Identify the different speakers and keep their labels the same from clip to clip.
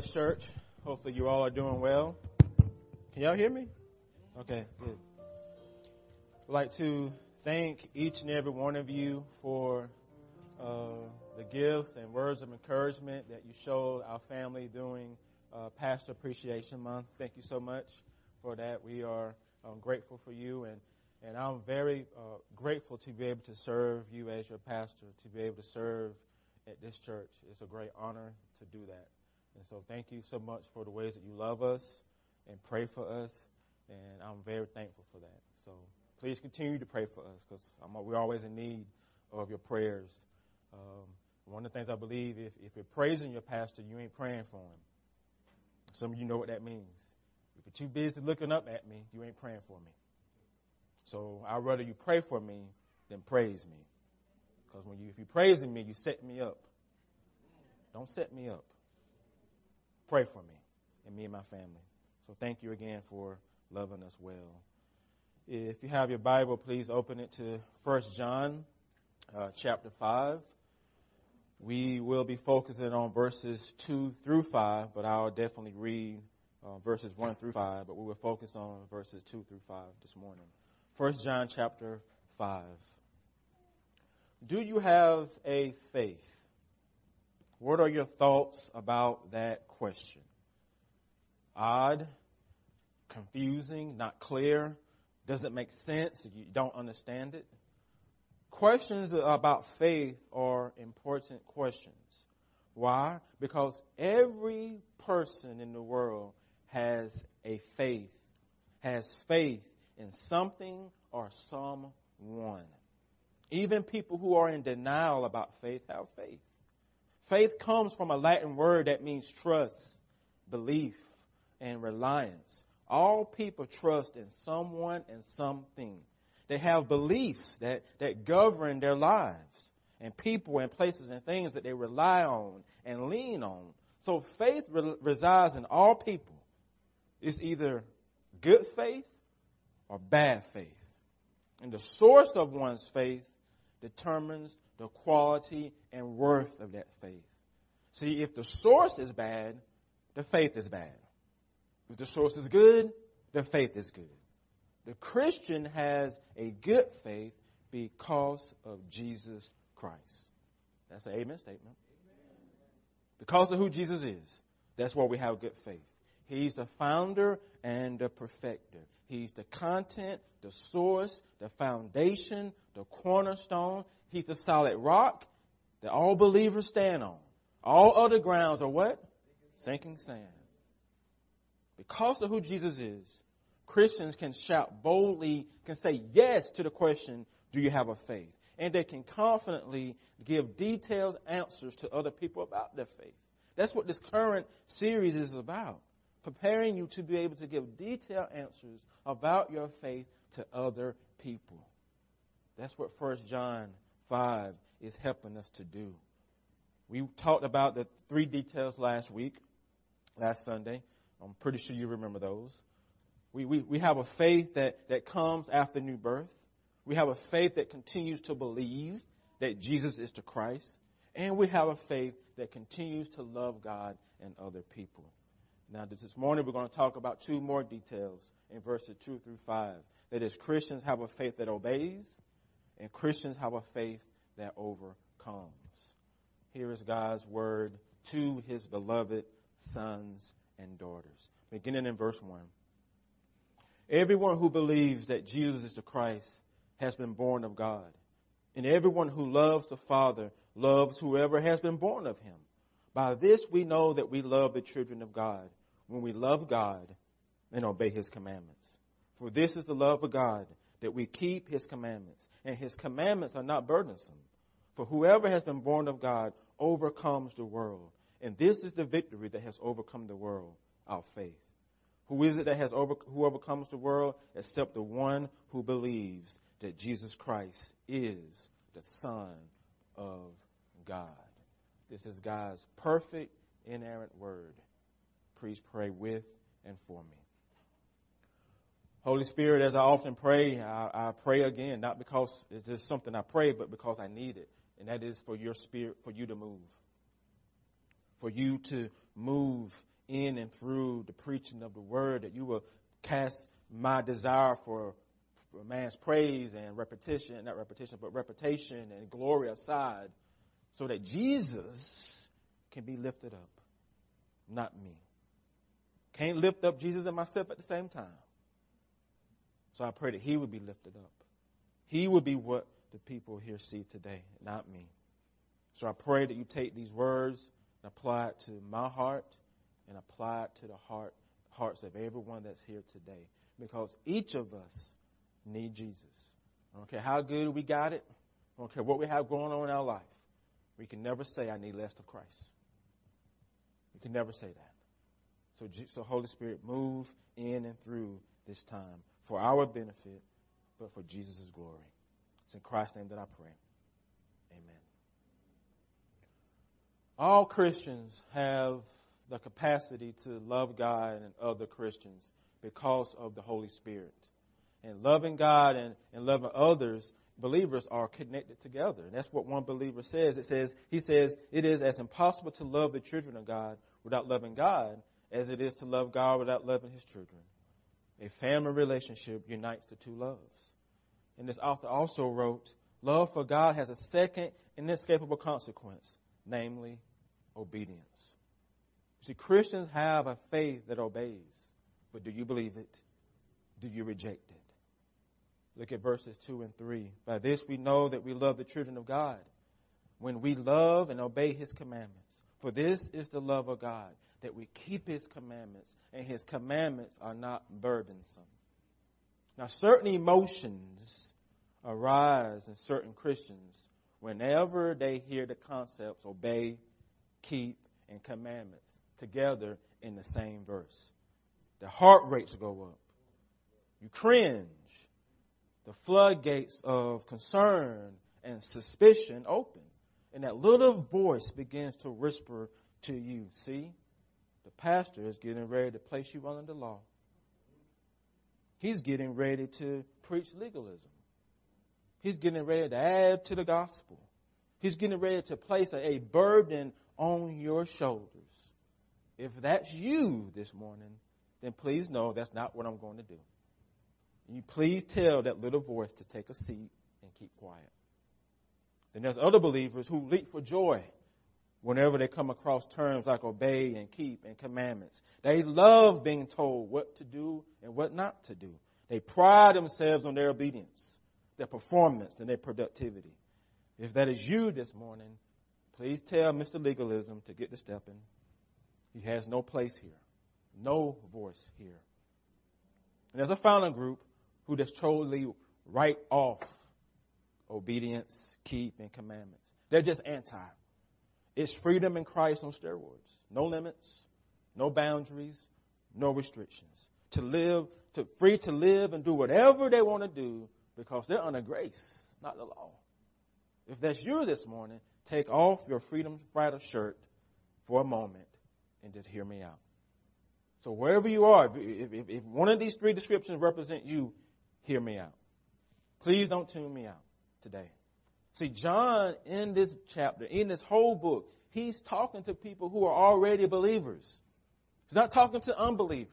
Speaker 1: Church. Hopefully you all are doing well. Can y'all hear me? Okay, good. I'd like to thank each and every one of you for uh, the gifts and words of encouragement that you showed our family during uh, Pastor Appreciation Month. Thank you so much for that. We are um, grateful for you, and and I'm very uh, grateful to be able to serve you as your pastor, to be able to serve at this church. It's a great honor to do that. And so thank you so much for the ways that you love us and pray for us. And I'm very thankful for that. So please continue to pray for us because we're always in need of your prayers. Um, one of the things I believe, if, if you're praising your pastor, you ain't praying for him. Some of you know what that means. If you're too busy looking up at me, you ain't praying for me. So I'd rather you pray for me than praise me. Because when you, if you're praising me, you set me up. Don't set me up. Pray for me and me and my family. So thank you again for loving us well. If you have your Bible, please open it to 1 John uh, chapter 5. We will be focusing on verses 2 through 5, but I'll definitely read uh, verses 1 through 5, but we will focus on verses 2 through 5 this morning. 1 John chapter 5. Do you have a faith? What are your thoughts about that question? Odd, confusing, not clear, doesn't make sense, you don't understand it. Questions about faith are important questions. Why? Because every person in the world has a faith, has faith in something or someone. Even people who are in denial about faith have faith. Faith comes from a Latin word that means trust, belief, and reliance. All people trust in someone and something. They have beliefs that, that govern their lives and people and places and things that they rely on and lean on. So faith re- resides in all people. It's either good faith or bad faith. And the source of one's faith determines the quality and worth of that faith. See, if the source is bad, the faith is bad. If the source is good, the faith is good. The Christian has a good faith because of Jesus Christ. That's an amen statement. Because of who Jesus is, that's why we have good faith. He's the founder and the perfecter. He's the content, the source, the foundation, the cornerstone. He's the solid rock that all believers stand on. All other grounds are what? Sinking sand. Because of who Jesus is, Christians can shout boldly, can say yes to the question, do you have a faith? And they can confidently give detailed answers to other people about their faith. That's what this current series is about preparing you to be able to give detailed answers about your faith to other people. That's what 1 John 5 is helping us to do. We talked about the three details last week, last Sunday. I'm pretty sure you remember those. We, we, we have a faith that, that comes after new birth. We have a faith that continues to believe that Jesus is the Christ. And we have a faith that continues to love God and other people. Now, this morning we're going to talk about two more details in verses 2 through 5. That is, Christians have a faith that obeys, and Christians have a faith that overcomes. Here is God's word to his beloved sons and daughters. Beginning in verse 1. Everyone who believes that Jesus is the Christ has been born of God. And everyone who loves the Father loves whoever has been born of him. By this we know that we love the children of God when we love God and obey His commandments. For this is the love of God, that we keep His commandments. And His commandments are not burdensome. For whoever has been born of God overcomes the world. And this is the victory that has overcome the world, our faith. Who is it that has over, who overcomes the world except the one who believes that Jesus Christ is the Son of God? This is God's perfect, inerrant word please pray with and for me. Holy Spirit, as I often pray, I, I, pray again, not because it's just something I pray, but because I need it. And that is for your spirit, for you to move. For you to move in and through the preaching of the word, that you will cast my desire for, for man's praise and repetition, not repetition, but reputation and glory aside, so that Jesus can be lifted up, not me. Can't lift up Jesus and myself at the same time. So I pray that he would be lifted up. He would be what the people here see today, not me. So I pray that you take these words and apply it to my heart and apply it to the heart, hearts of everyone that's here today. Because each of us need Jesus. I don't care how good we got it. I don't care what we have going on in our life. We can never say, I need less of Christ. We can never say that. So, so Holy Spirit, move in and through this time for our benefit, but for Jesus' glory. It's in Christ's name that I pray. Amen. All Christians have the capacity to love God and other Christians because of the Holy Spirit. And loving God and, and loving others, believers are connected together. And that's what one believer says. It says, he says, it is as impossible to love the children of God without loving God as it is to love God without loving his children. A family relationship unites the two loves. And this author also wrote, love for God has a second inescapable consequence, namely obedience. See, Christians have a faith that obeys, but do you believe it? Do you reject it? Look at verses 2 and 3. By this we know that we love the children of God when we love and obey his commandments. For this is the love of God, that we keep his commandments, and his commandments are not burdensome. Now, certain emotions arise in certain Christians whenever they hear the concepts obey, keep, and commandments together in the same verse. The heart rates go up. You cringe. The floodgates of concern and suspicion open. And that little voice begins to whisper to you, see, pastor is getting ready to place you under the law. He's getting ready to preach legalism. He's getting ready to add to the gospel. He's getting ready to place a, a burden on your shoulders. If that's you this morning, then please know that's not what I'm going to do. You please tell that little voice to take a seat and keep quiet. Then there's other believers who leap for joy whenever they come across terms like obey and keep and commandments. They love being told what to do and what not to do. They pride themselves on their obedience, their performance, and their productivity. If that is you this morning, please tell Mr. Legalism to get to stepping. He has no place here, no voice here. And there's a final group who just totally write off obedience, keep, and commandments. They're just anti. It's freedom in Christ on steroids. No limits, no boundaries, no restrictions. To live, to free to live and do whatever they want to do because they're under grace, not the law. If that's you this morning, take off your freedom fighter shirt for a moment and just hear me out. So wherever you are, if, if, if one of these three descriptions represent you, hear me out. Please don't tune me out today. See, John in this chapter, in this whole book, he's talking to people who are already believers. He's not talking to unbelievers.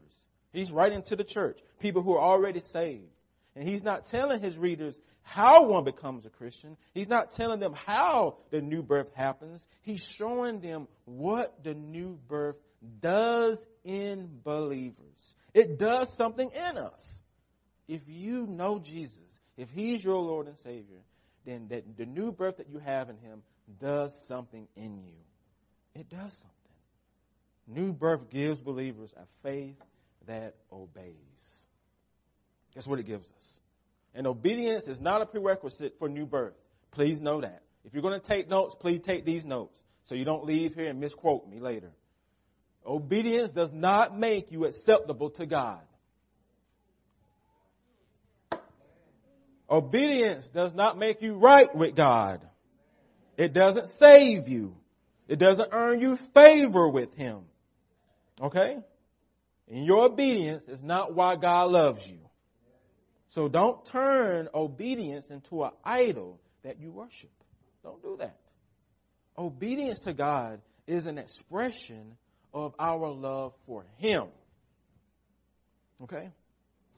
Speaker 1: He's writing to the church, people who are already saved. And he's not telling his readers how one becomes a Christian. He's not telling them how the new birth happens. He's showing them what the new birth does in believers. It does something in us. If you know Jesus, if he's your Lord and Savior, then that the new birth that you have in him does something in you. It does something. New birth gives believers a faith that obeys. That's what it gives us. And obedience is not a prerequisite for new birth. Please know that. If you're going to take notes, please take these notes so you don't leave here and misquote me later. Obedience does not make you acceptable to God. Obedience does not make you right with God. It doesn't save you. It doesn't earn you favor with Him. Okay? And your obedience is not why God loves you. So don't turn obedience into an idol that you worship. Don't do that. Obedience to God is an expression of our love for Him. Okay?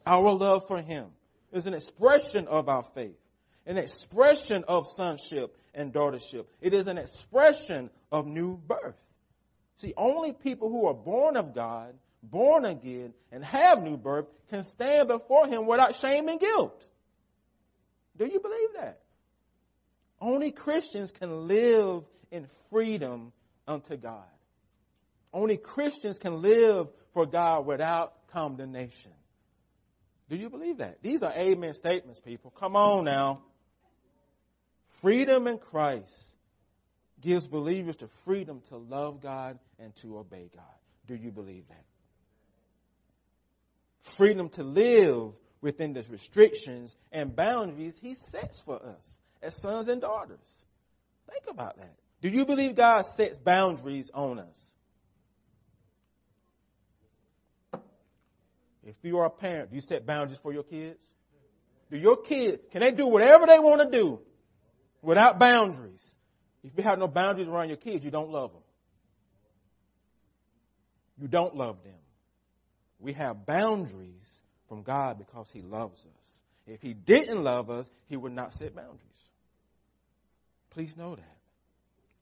Speaker 1: Our love for Him is an expression of our faith, an expression of sonship and daughtership. It is an expression of new birth. See, only people who are born of God, born again, and have new birth can stand before Him without shame and guilt. Do you believe that? Only Christians can live in freedom unto God. Only Christians can live for God without condemnation. Do you believe that? These are amen statements, people. Come on now. Freedom in Christ gives believers the freedom to love God and to obey God. Do you believe that? Freedom to live within the restrictions and boundaries He sets for us as sons and daughters. Think about that. Do you believe God sets boundaries on us? If you are a parent, do you set boundaries for your kids? Do your kids, can they do whatever they want to do without boundaries? If you have no boundaries around your kids, you don't love them. You don't love them. We have boundaries from God because He loves us. If He didn't love us, He would not set boundaries. Please know that.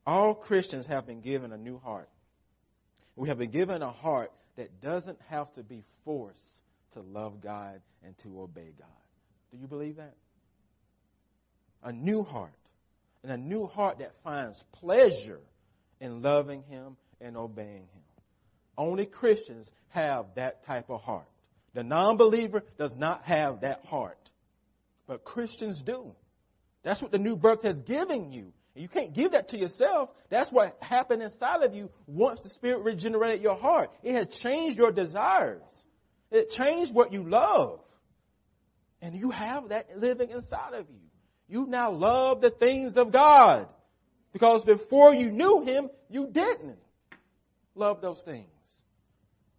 Speaker 1: All Christians have been given a new heart. We have been given a heart that doesn't have to be forced to love God and to obey God. Do you believe that? A new heart. And a new heart that finds pleasure in loving Him and obeying Him. Only Christians have that type of heart. The non-believer does not have that heart. But Christians do. That's what the new birth has given you. You can't give that to yourself. That's what happened inside of you once the Spirit regenerated your heart. It has changed your desires. It changed what you love. And you have that living inside of you. You now love the things of God. Because before you knew Him, you didn't love those things.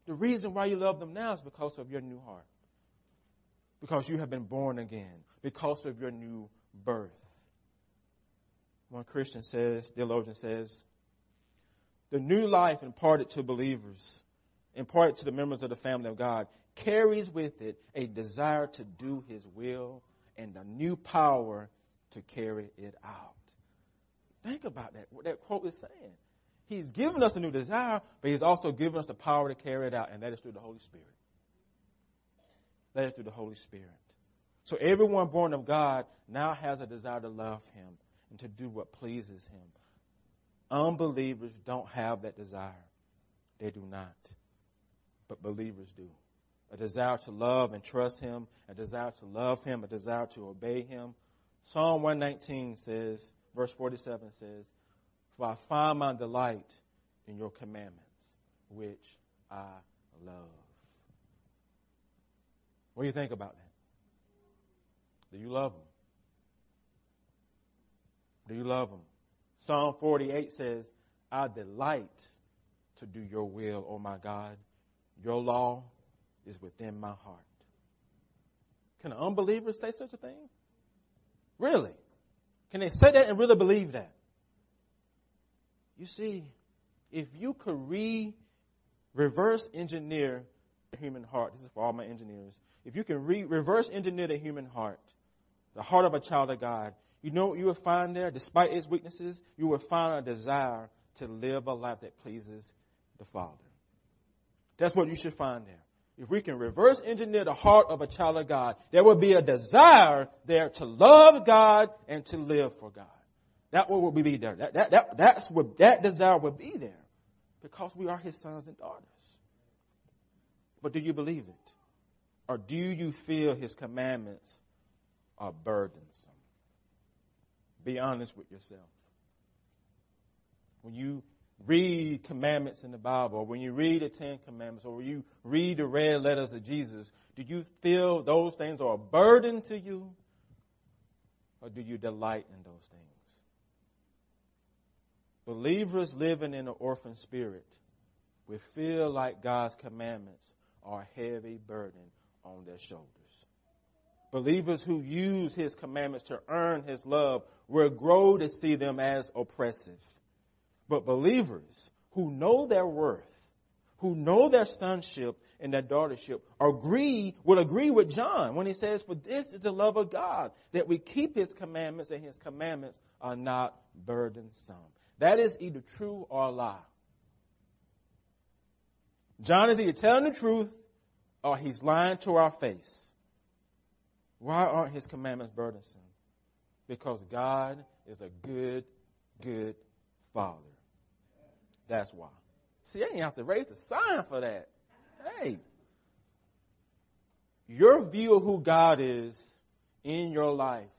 Speaker 1: The reason why you love them now is because of your new heart. Because you have been born again. Because of your new birth. One Christian says, theologian says, the new life imparted to believers, imparted to the members of the family of God, carries with it a desire to do His will and a new power to carry it out. Think about that, what that quote is saying. He's given us a new desire, but He's also given us the power to carry it out, and that is through the Holy Spirit. That is through the Holy Spirit. So everyone born of God now has a desire to love Him and to do what pleases Him. Unbelievers don't have that desire. They do not. But believers do. A desire to love and trust Him, a desire to love Him, a desire to obey Him. Psalm 119 says, verse 47 says, For I find my delight in your commandments, which I love. What do you think about that? Do you love Him? Do you love him? Psalm 48 says, I delight to do your will, O oh my God. Your law is within my heart. Can an unbeliever say such a thing? Really? Can they say that and really believe that? You see, if you could re reverse engineer the human heart, this is for all my engineers. If you can re- reverse engineer the human heart, the heart of a child of God, you know what you will find there? Despite its weaknesses, you will find a desire to live a life that pleases the Father. That's what you should find there. If we can reverse engineer the heart of a child of God, there will be a desire there to love God and to live for God. That will be there. That, that, that, that's what that desire will be there because we are his sons and daughters. But do you believe it? Or do you feel his commandments are burdens? Be honest with yourself. When you read commandments in the Bible, or when you read the Ten Commandments, or when you read the red letters of Jesus, do you feel those things are a burden to you? Or do you delight in those things? Believers living in an orphan spirit will feel like God's commandments are a heavy burden on their shoulders. Believers who use his commandments to earn his love will grow to see them as oppressive. But believers who know their worth who know their sonship and their daughtership agree, will agree with John when he says, for this is the love of God, that we keep his commandments and his commandments are not burdensome. That is either true or a lie. John is either telling the truth or he's lying to our face. Why aren't his commandments burdensome? Because God is a good, good father. That's why. See, I didn't have to raise a sign for that. Hey. Your view of who God is in your life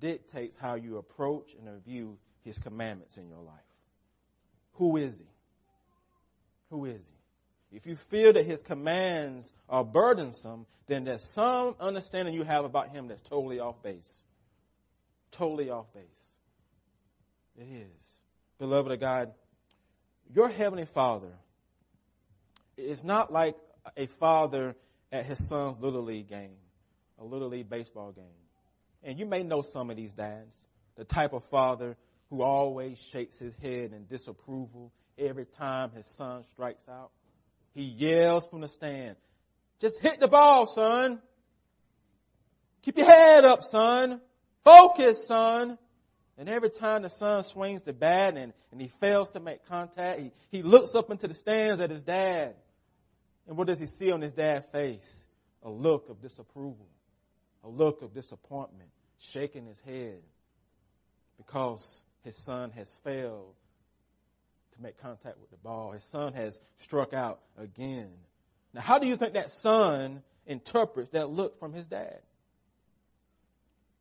Speaker 1: dictates how you approach and view his commandments in your life. Who is he? Who is he? If you feel that his commands are burdensome, then there's some understanding you have about him that's totally off base. Totally off base. It is. Beloved of God, your heavenly father is not like a father at his son's little league game, a little league baseball game. And you may know some of these dads, the type of father who always shakes his head in disapproval every time his son strikes out. He yells from the stand, just hit the ball, son. Keep your head up, son. Focus, son. And every time the son swings the bat and, and he fails to make contact, he, he looks up into the stands at his dad. And what does he see on his dad's face? A look of disapproval, a look of disappointment, shaking his head because his son has failed to make contact with the ball. His son has struck out again. Now, how do you think that son interprets that look from his dad?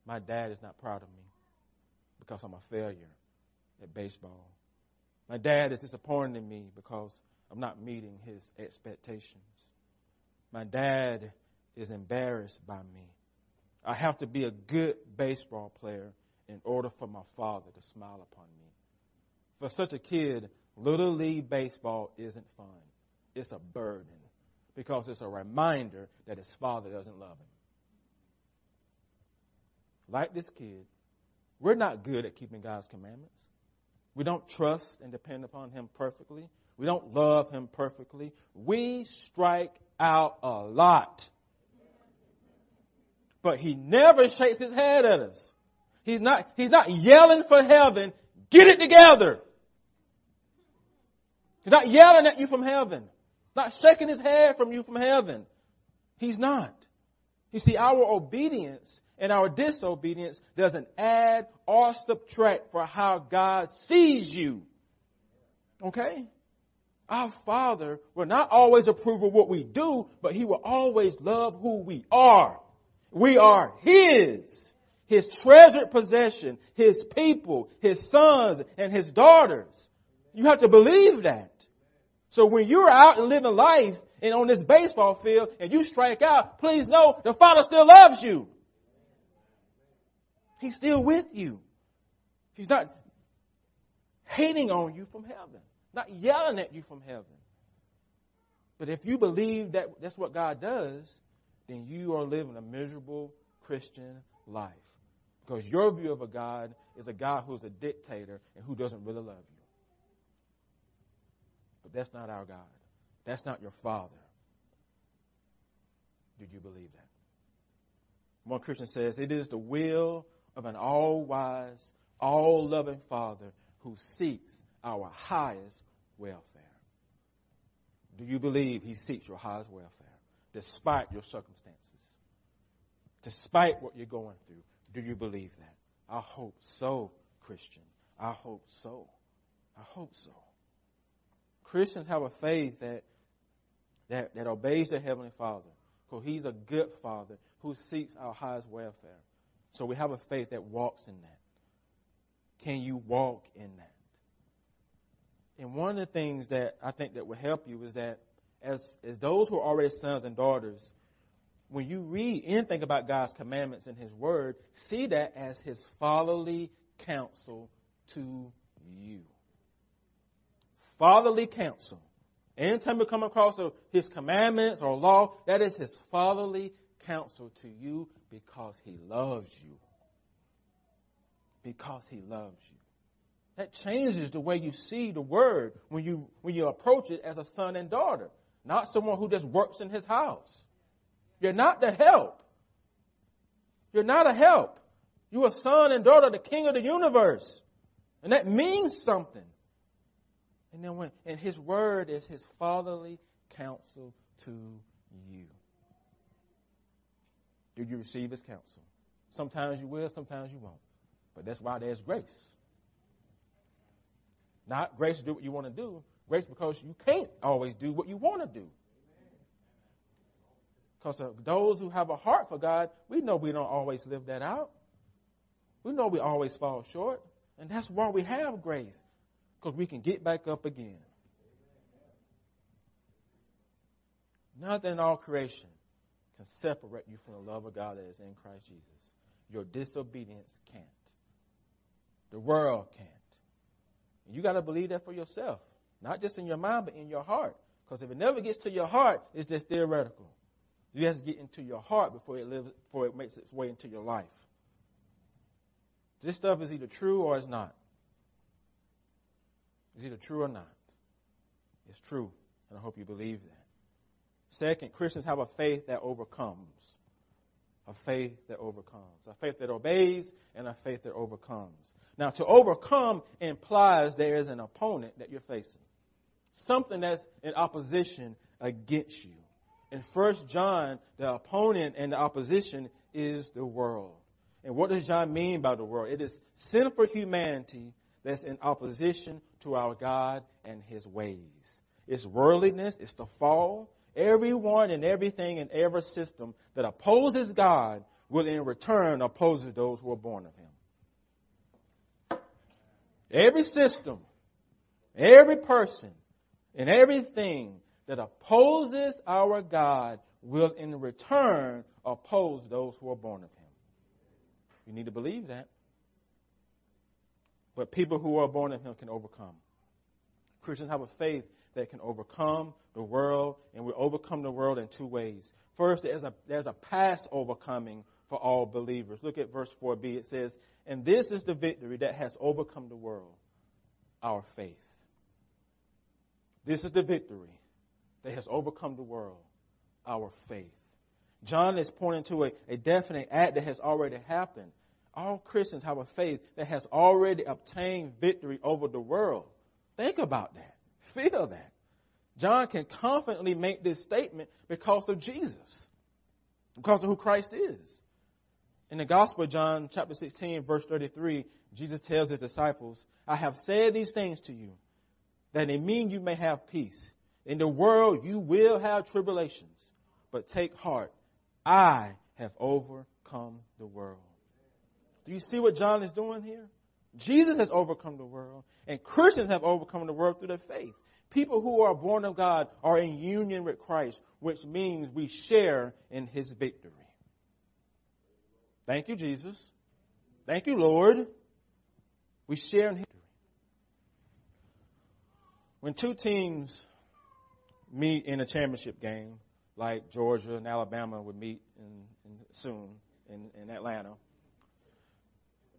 Speaker 1: My dad is not proud of me because I'm a failure at baseball. My dad is disappointed in me because I'm not meeting his expectations. My dad is embarrassed by me. I have to be a good baseball player in order for my father to smile upon me. For such a kid, little league baseball isn't fun. It's a burden because it's a reminder that his father doesn't love him. Like this kid, we're not good at keeping God's commandments. We don't trust and depend upon Him perfectly. We don't love Him perfectly. We strike out a lot. But He never shakes His head at us. He's not, He's not yelling for heaven, get it together. He's not yelling at you from heaven. Not shaking His head from you from heaven. He's not. You see, our obedience and our disobedience doesn't add or subtract for how God sees you. Okay? Our Father will not always approve of what we do, but He will always love who we are. We are His. His treasured possession, His people, His sons, and His daughters. You have to believe that. So when you're out and living life and on this baseball field and you strike out, please know the Father still loves you. He's still with you. He's not hating on you from heaven, not yelling at you from heaven. But if you believe that that's what God does, then you are living a miserable Christian life. Because your view of a God is a God who's a dictator and who doesn't really love you. That's not our God. That's not your Father. Do you believe that? One Christian says, it is the will of an all wise, all loving Father who seeks our highest welfare. Do you believe He seeks your highest welfare despite your circumstances? Despite what you're going through, do you believe that? I hope so, Christian. I hope so. I hope so. Christians have a faith that, that, that obeys their Heavenly Father, because He's a good Father who seeks our highest welfare. So we have a faith that walks in that. Can you walk in that? And one of the things that I think that will help you is that as, as those who are already sons and daughters, when you read anything about God's commandments and His Word, see that as His fatherly counsel to you. Fatherly counsel. Anytime you come across His commandments or law, that is His fatherly counsel to you because he loves you. Because he loves you. That changes the way you see the word when you, when you approach it as a son and daughter, not someone who just works in his house. You're not the help. You're not a help. You're a son and daughter the king of the universe. And that means something. And then when, and his word is his fatherly counsel to you. Do you receive his counsel? Sometimes you will, sometimes you won't. But that's why there's grace. Not grace to do what you want to do. Grace because you can't always do what you want to do. Because those who have a heart for God, we know we don't always live that out. We know we always fall short. And that's why we have grace. Because we can get back up again. Nothing in all creation can separate you from the love of God that is in Christ Jesus. Your disobedience can't. The world can't. You got to believe that for yourself. Not just in your mind, but in your heart. Because if it never gets to your heart, it's just theoretical. You have to get into your heart before it lives, before it makes its way into your life. This stuff is either true or it's not. It's either true or not. It's true, and I hope you believe that. Second, Christians have a faith that overcomes. A faith that overcomes. A faith that obeys and a faith that overcomes. Now, to overcome implies there is an opponent that you're facing. Something that's in opposition against you. In First John, the opponent and the opposition is the world. And what does John mean by the world? It is sinful humanity that's in opposition to our God and His ways. It's worldliness, it's the fall. Everyone and everything in every system that opposes God will in return oppose those who are born of Him. Every system, every person, and everything that opposes our God will in return oppose those who are born of Him. You need to believe that. But people who are born of Him can overcome. Christians have a faith that can overcome the world, and we overcome the world in two ways. First, there's a, there's a past overcoming for all believers. Look at verse 4b. It says, and this is the victory that has overcome the world, our faith. This is the victory that has overcome the world, our faith. John is pointing to a, a definite act that has already happened. All Christians have a faith that has already obtained victory over the world. Think about that. Feel that. John can confidently make this statement because of Jesus, because of who Christ is. In the Gospel of John, chapter 16, verse 33, Jesus tells his disciples, I have said these things to you, that in me you may have peace. In the world you will have tribulations, but take heart. I have overcome the world. Do you see what John is doing here? Jesus has overcome the world, and Christians have overcome the world through their faith. People who are born of God are in union with Christ, which means we share in his victory. Thank you, Jesus. Thank you, Lord. We share in his victory. When two teams meet in a championship game, like Georgia and Alabama would meet in, in soon in, in Atlanta,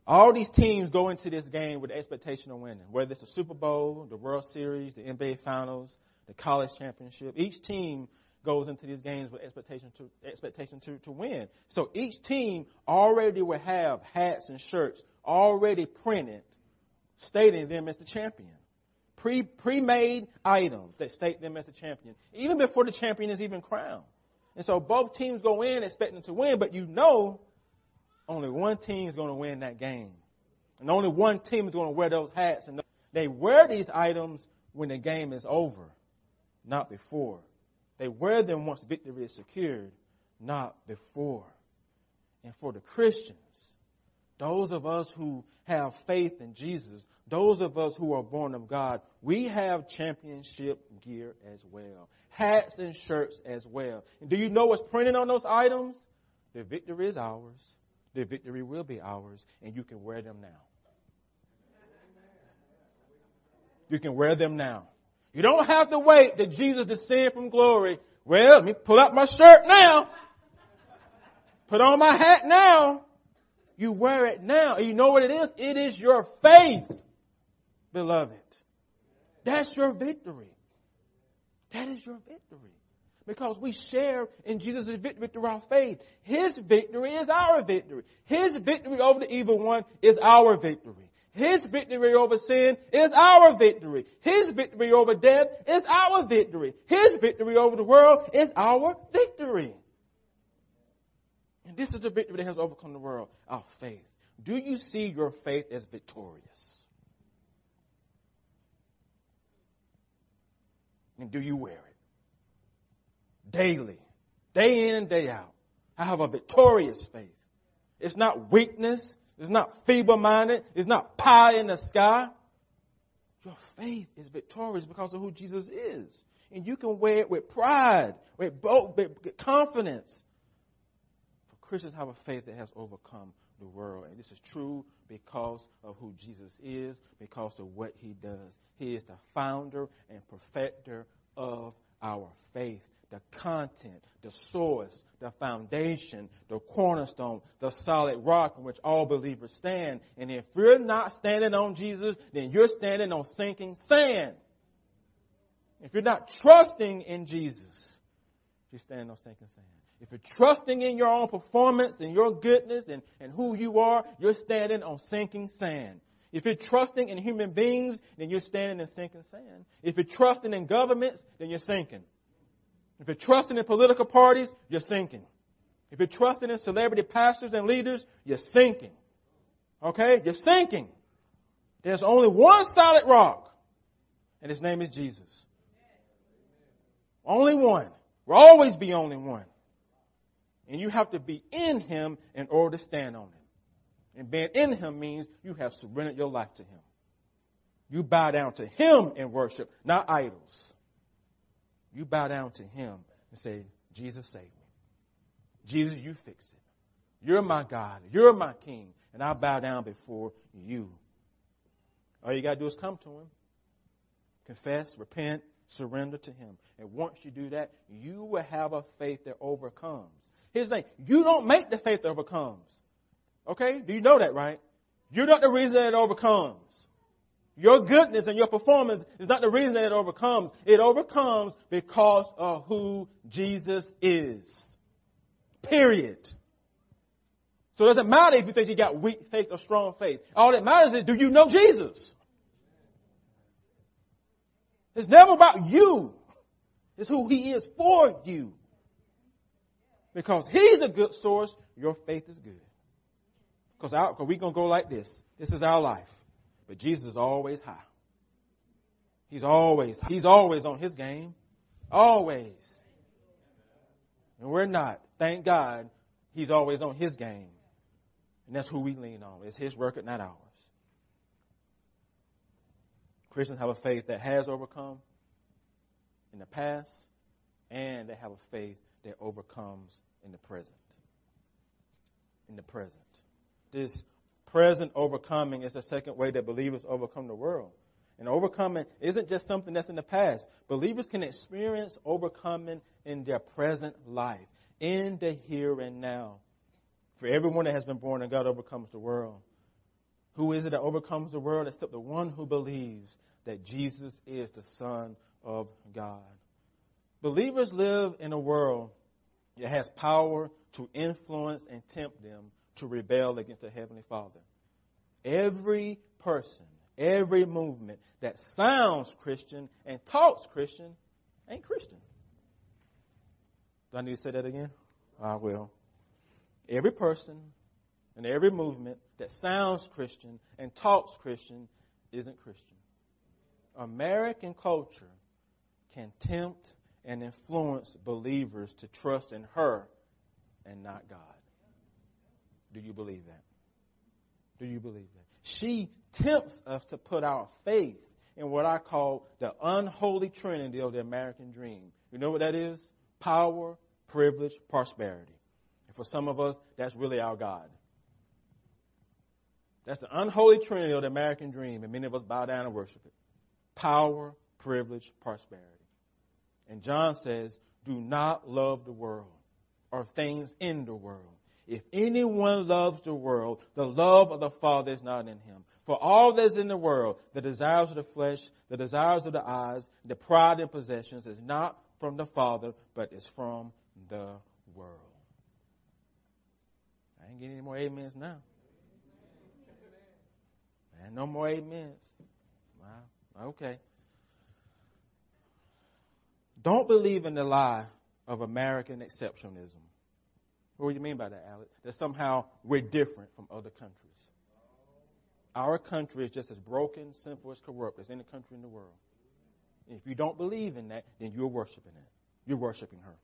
Speaker 1: all these teams go into this game with the expectation of winning, whether it's the Super Bowl, the World Series, the NBA Finals, the college championship. Each team goes into these games with expectation to expectation to, to win. So each team already will have hats and shirts already printed stating them as the champion. Pre pre-made items that state them as the champion, even before the champion is even crowned. And so both teams go in expecting to win, but you know only one team is going to win that game. And only one team is going to wear those hats. And they wear these items when the game is over, not before. They wear them once victory is secured, not before. And for the Christians, those of us who have faith in Jesus, those of us who are born of God, we have championship gear as well. Hats and shirts as well. And do you know what's printed on those items? The victory is ours. The victory will be ours, and you can wear them now. You can wear them now. You don't have to wait that Jesus descend from glory. Well, let me pull out my shirt now. Put on my hat now. You wear it now. You know what it is? It is your faith. beloved. That's your victory. That is your victory. Because we share in Jesus' victory through our faith. His victory is our victory. His victory over the evil one is our victory. His victory over sin is our victory. His victory over death is our victory. His victory over the world is our victory. And this is the victory that has overcome the world, our faith. Do you see your faith as victorious? And do you wear it? Daily, day in and day out. I have a victorious faith. It's not weakness. It's not feeble minded. It's not pie in the sky. Your faith is victorious because of who Jesus is. And you can wear it with pride, with, bold, with confidence. For Christians have a faith that has overcome the world. And this is true because of who Jesus is, because of what he does. He is the founder and perfecter of our faith the content, the source, the foundation, the cornerstone, the solid rock on which all believers stand. And if you're not standing on Jesus, then you're standing on sinking sand. If you're not trusting in Jesus, you're standing on sinking sand. If you're trusting in your own performance and your goodness and, and who you are, you're standing on sinking sand. If you're trusting in human beings, then you're standing in sinking sand. If you're trusting in governments, then you're sinking. If you're trusting in political parties, you're sinking. If you're trusting in celebrity pastors and leaders, you're sinking. Okay? You're sinking. There's only one solid rock, and his name is Jesus. Only one. Will always be only one. And you have to be in him in order to stand on him. And being in him means you have surrendered your life to him. You bow down to him in worship, not idols. You bow down to him and say, Jesus, save me. Jesus, you fix it. You're my God. You're my King. And I bow down before you. All you gotta do is come to him. Confess, repent, surrender to him. And once you do that, you will have a faith that overcomes. Here's the thing. You don't make the faith that overcomes. Okay? Do you know that, right? You're not the reason that it overcomes. Your goodness and your performance is not the reason that it overcomes. It overcomes because of who Jesus is. Period. So it doesn't matter if you think you got weak faith or strong faith. All that matters is do you know Jesus? It's never about you. It's who he is for you. Because he's a good source, your faith is good. Because we're going to go like this. This is our life. But Jesus is always high. He's always, he's always on his game. Always. And we're not. Thank God he's always on his game. And that's who we lean on. It's his record, not ours. Christians have a faith that has overcome in the past, and they have a faith that overcomes in the present. In the present. This present overcoming is the second way that believers overcome the world. And overcoming isn't just something that's in the past. Believers can experience overcoming in their present life, in the here and now. For everyone that has been born of God overcomes the world. Who is it that overcomes the world except the one who believes that Jesus is the Son of God? Believers live in a world that has power to influence and tempt them to rebel against the Heavenly Father. Every person, every movement that sounds Christian and talks Christian ain't Christian. Do I need to say that again? I will. Every person and every movement that sounds Christian and talks Christian isn't Christian. American culture can tempt and influence believers to trust in her and not God. Do you believe that? Do you believe that? She tempts us to put our faith in what I call the unholy trinity of the American dream. You know what that is? Power, privilege, prosperity. And for some of us, that's really our God. That's the unholy trinity of the American dream, and many of us bow down and worship it. Power, privilege, prosperity. And John says, do not love the world or things in the world. If anyone loves the world, the love of the Father is not in him. For all that is in the world, the desires of the flesh, the desires of the eyes, the pride in possessions is not from the Father, but is from the world. I ain't getting any more amens now. And no more amens. Wow. Okay. Don't believe in the lie of American exceptionalism. What do you mean by that, Alex? That somehow we're different from other countries. Our country is just as broken, sinful, as corrupt as any country in the world. And if you don't believe in that, then you're worshiping it. You're worshiping her.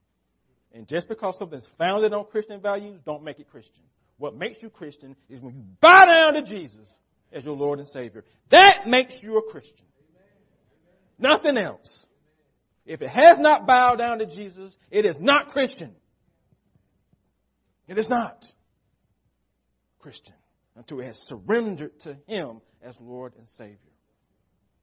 Speaker 1: And just because something's founded on Christian values, don't make it Christian. What makes you Christian is when you bow down to Jesus as your Lord and Savior. That makes you a Christian. Nothing else. If it has not bowed down to Jesus, it is not Christian. It is not Christian until it has surrendered to Him as Lord and Savior.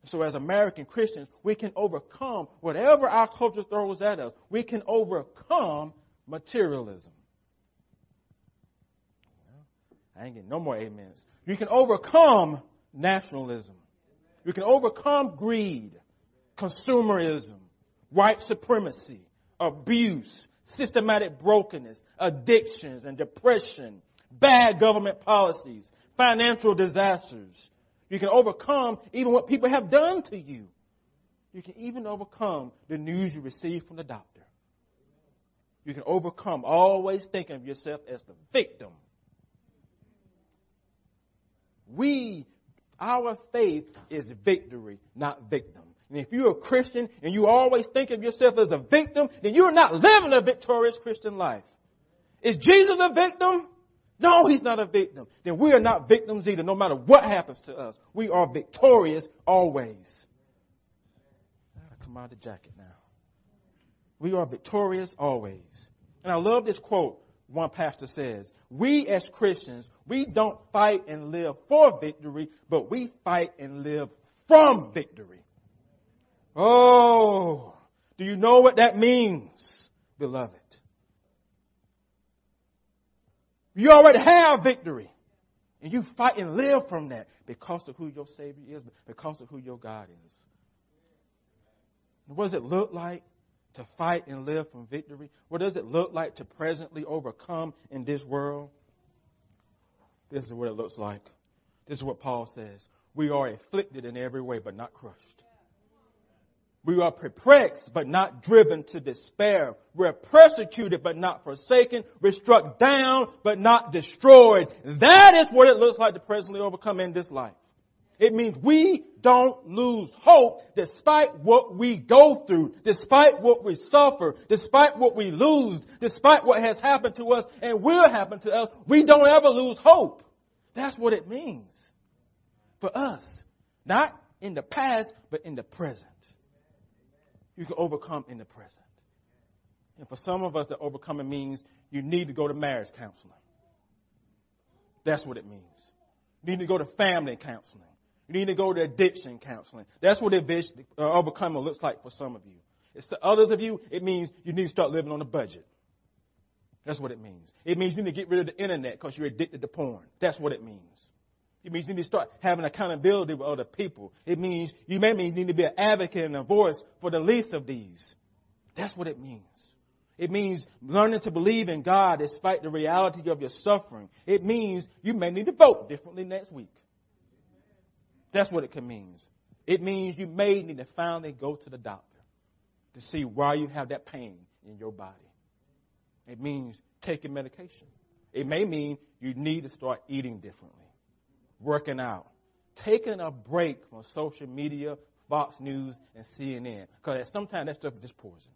Speaker 1: So as American Christians, we can overcome whatever our culture throws at us. We can overcome materialism. I ain't getting no more amens. You can overcome nationalism. You can overcome greed, consumerism, white supremacy, abuse, systematic brokenness, addictions and depression, bad government policies, financial disasters. You can overcome even what people have done to you. You can even overcome the news you receive from the doctor. You can overcome always thinking of yourself as the victim. We, our faith is victory, not victim. And if you're a Christian and you always think of yourself as a victim, then you're not living a victorious Christian life. Is Jesus a victim? No, he's not a victim. Then we are not victims either, no matter what happens to us. We are victorious always. I gotta come out of the jacket now. We are victorious always. And I love this quote one pastor says, we as Christians, we don't fight and live for victory, but we fight and live from victory. Oh, do you know what that means, beloved? You already have victory. And you fight and live from that because of who your Savior is, because of who your God is. What does it look like to fight and live from victory? What does it look like to presently overcome in this world? This is what it looks like. This is what Paul says. We are afflicted in every way, but not crushed. We are perplexed, but not driven to despair. We're persecuted, but not forsaken. We're struck down, but not destroyed. That is what it looks like to presently overcome in this life. It means we don't lose hope despite what we go through, despite what we suffer, despite what we lose, despite what has happened to us and will happen to us. We don't ever lose hope. That's what it means for us. Not in the past, but in the present you can overcome in the present. And for some of us, that overcoming means you need to go to marriage counseling. That's what it means. You need to go to family counseling. You need to go to addiction counseling. That's what uh, overcoming looks like for some of you. It's to others of you, it means you need to start living on a budget. That's what it means. It means you need to get rid of the internet because you're addicted to porn. That's what it means. It means you need to start having accountability with other people. It means you may need to be an advocate and a voice for the least of these. That's what it means. It means learning to believe in God despite the reality of your suffering. It means you may need to vote differently next week. That's what it can mean. It means you may need to finally go to the doctor to see why you have that pain in your body. It means taking medication. It may mean you need to start eating differently working out, taking a break from social media, Fox News, and CNN. Because sometimes that stuff is just poison.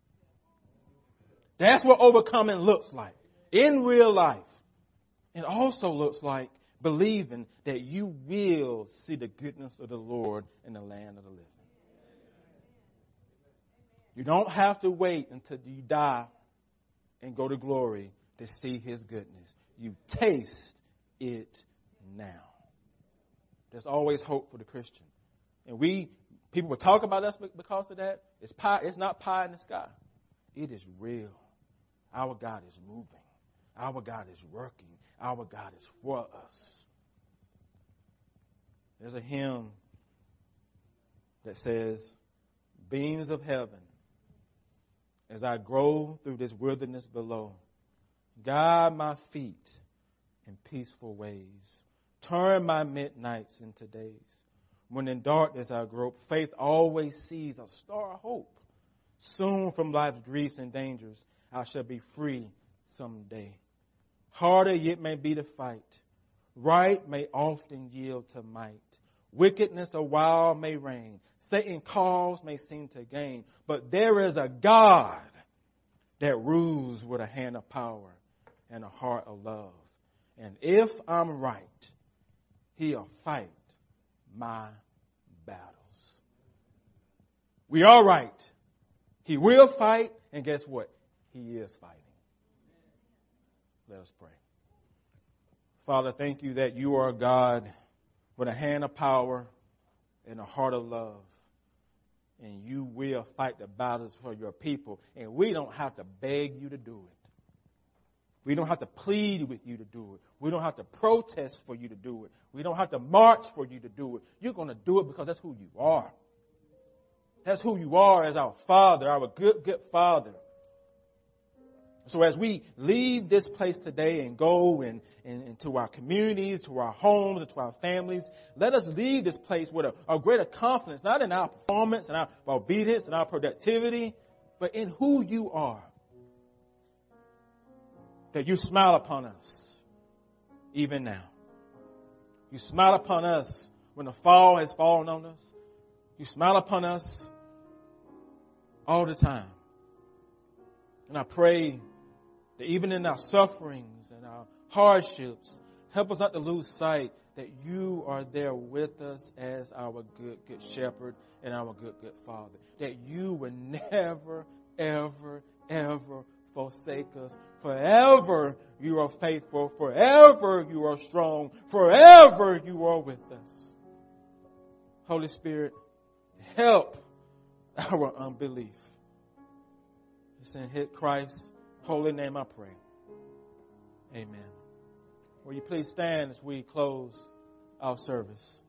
Speaker 1: That's what overcoming looks like in real life. It also looks like believing that you will see the goodness of the Lord in the land of the living. You don't have to wait until you die and go to glory to see his goodness. You taste it now. There's always hope for the Christian. And we, people will talk about us because of that. It's pie, it's not pie in the sky. It is real. Our God is moving. Our God is working. Our God is for us. There's a hymn that says, Beams of heaven, as I grow through this wilderness below, guide my feet in peaceful ways. Turn my midnights into days. When in darkness I grope, faith always sees a star of hope. Soon from life's griefs and dangers, I shall be free someday. Harder yet may be the fight. Right may often yield to might. Wickedness a while may reign. Satan cause may seem to gain. But there is a God that rules with a hand of power and a heart of love. And if I'm right, he'll fight my battles. We are right. He will fight, and guess what? He is fighting. Let us pray. Father, thank you that you are a God with a hand of power and a heart of love. And you will fight the battles for your people. And we don't have to beg you to do it. We don't have to plead with you to do it. We don't have to protest for you to do it. We don't have to march for you to do it. You're going to do it because that's who you are. That's who you are as our Father, our good, good Father. So as we leave this place today and go and, and, to our communities, to our homes, and to our families, let us leave this place with a, a greater confidence, not in our performance and our obedience and our productivity, but in who you are. That you smile upon us, even now. You smile upon us when the fall has fallen on us. You smile upon us all the time. And I pray that even in our sufferings and our hardships, help us not to lose sight that you are there with us as our good, good shepherd and our good, good father. That you will never, ever, ever forsake us. Forever you are faithful. Forever you are strong. Forever you are with us. Holy Spirit, help our unbelief. It's in hit Christ's holy name I pray. Amen. Will you please stand as we close our service?